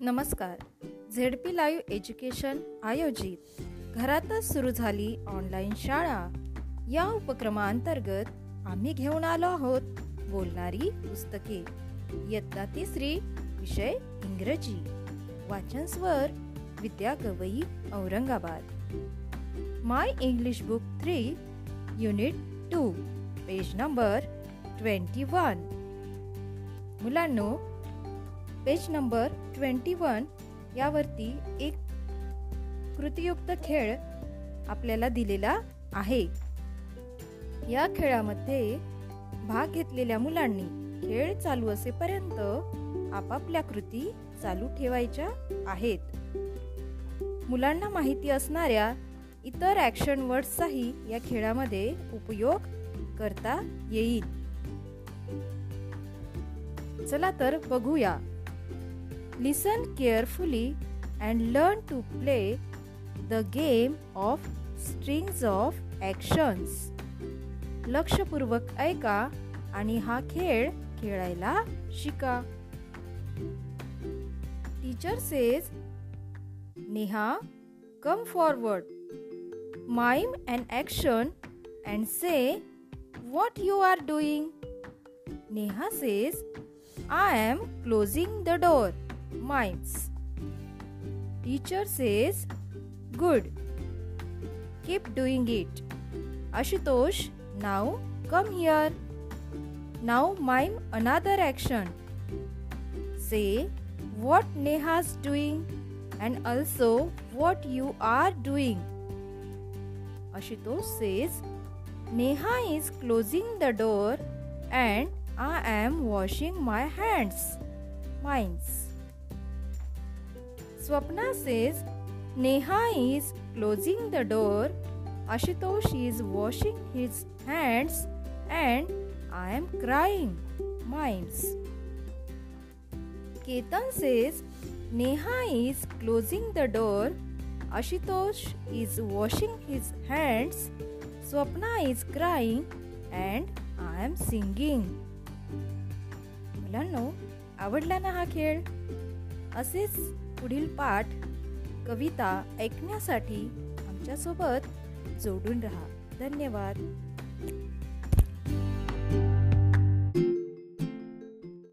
नमस्कार. Z P live education आयोजित. घरातच सुरू झाली ऑनलाईन शाळा. या उपक्रमांतर्गत आम्ही घेऊन आलो आहोत बोलणारी पुस्तके. इयत्ता तिसरी विषय इंग्रजी. वाचन स्वर Vidya Gawai Aurangabad. My English book three unit two page number twenty one. मुलांनो पेज नंबर ट्वेंटी वन यावरती एक कृतियुक्त खेळ आपल्याला दिलेला आहे. या खेळामध्ये भाग घेतलेल्या मुलांनी खेळ चालू असेपर्यंत आपापल्या कृती चालू ठेवायच्या आहेत. मुलांना माहिती असणाऱ्या इतर ॲक्शन वर्ड्सचाही या खेळामध्ये उपयोग करता येईल. चला तर बघूया. Listen carefully and learn to play the game of strings of actions. लक्षपूर्वक ऐका आणि हा खेळ खेळायला शिका teacher says Neha come forward mime and action and say what you are doing. Neha says, I am closing the door. mimes. Teacher says, Good. Keep doing it. Ashutosh, now come here. Now mime another action. Say what Neha's doing and also what you are doing. Ashutosh says, Neha is closing the door and I am washing my hands. Mimes. Swapna says Neha is closing the door, Ashutosh is washing his hands, and I am crying. Mimes. Ketan says Neha is closing the door, Ashutosh is washing his hands, Swapna is crying, and I am singing. मुलांनो आवडला ना हा खेळ असेच पुढील पाठ कविता ऐकण्यासाठी आमच्यासोबत जोडून रहा. धन्यवाद.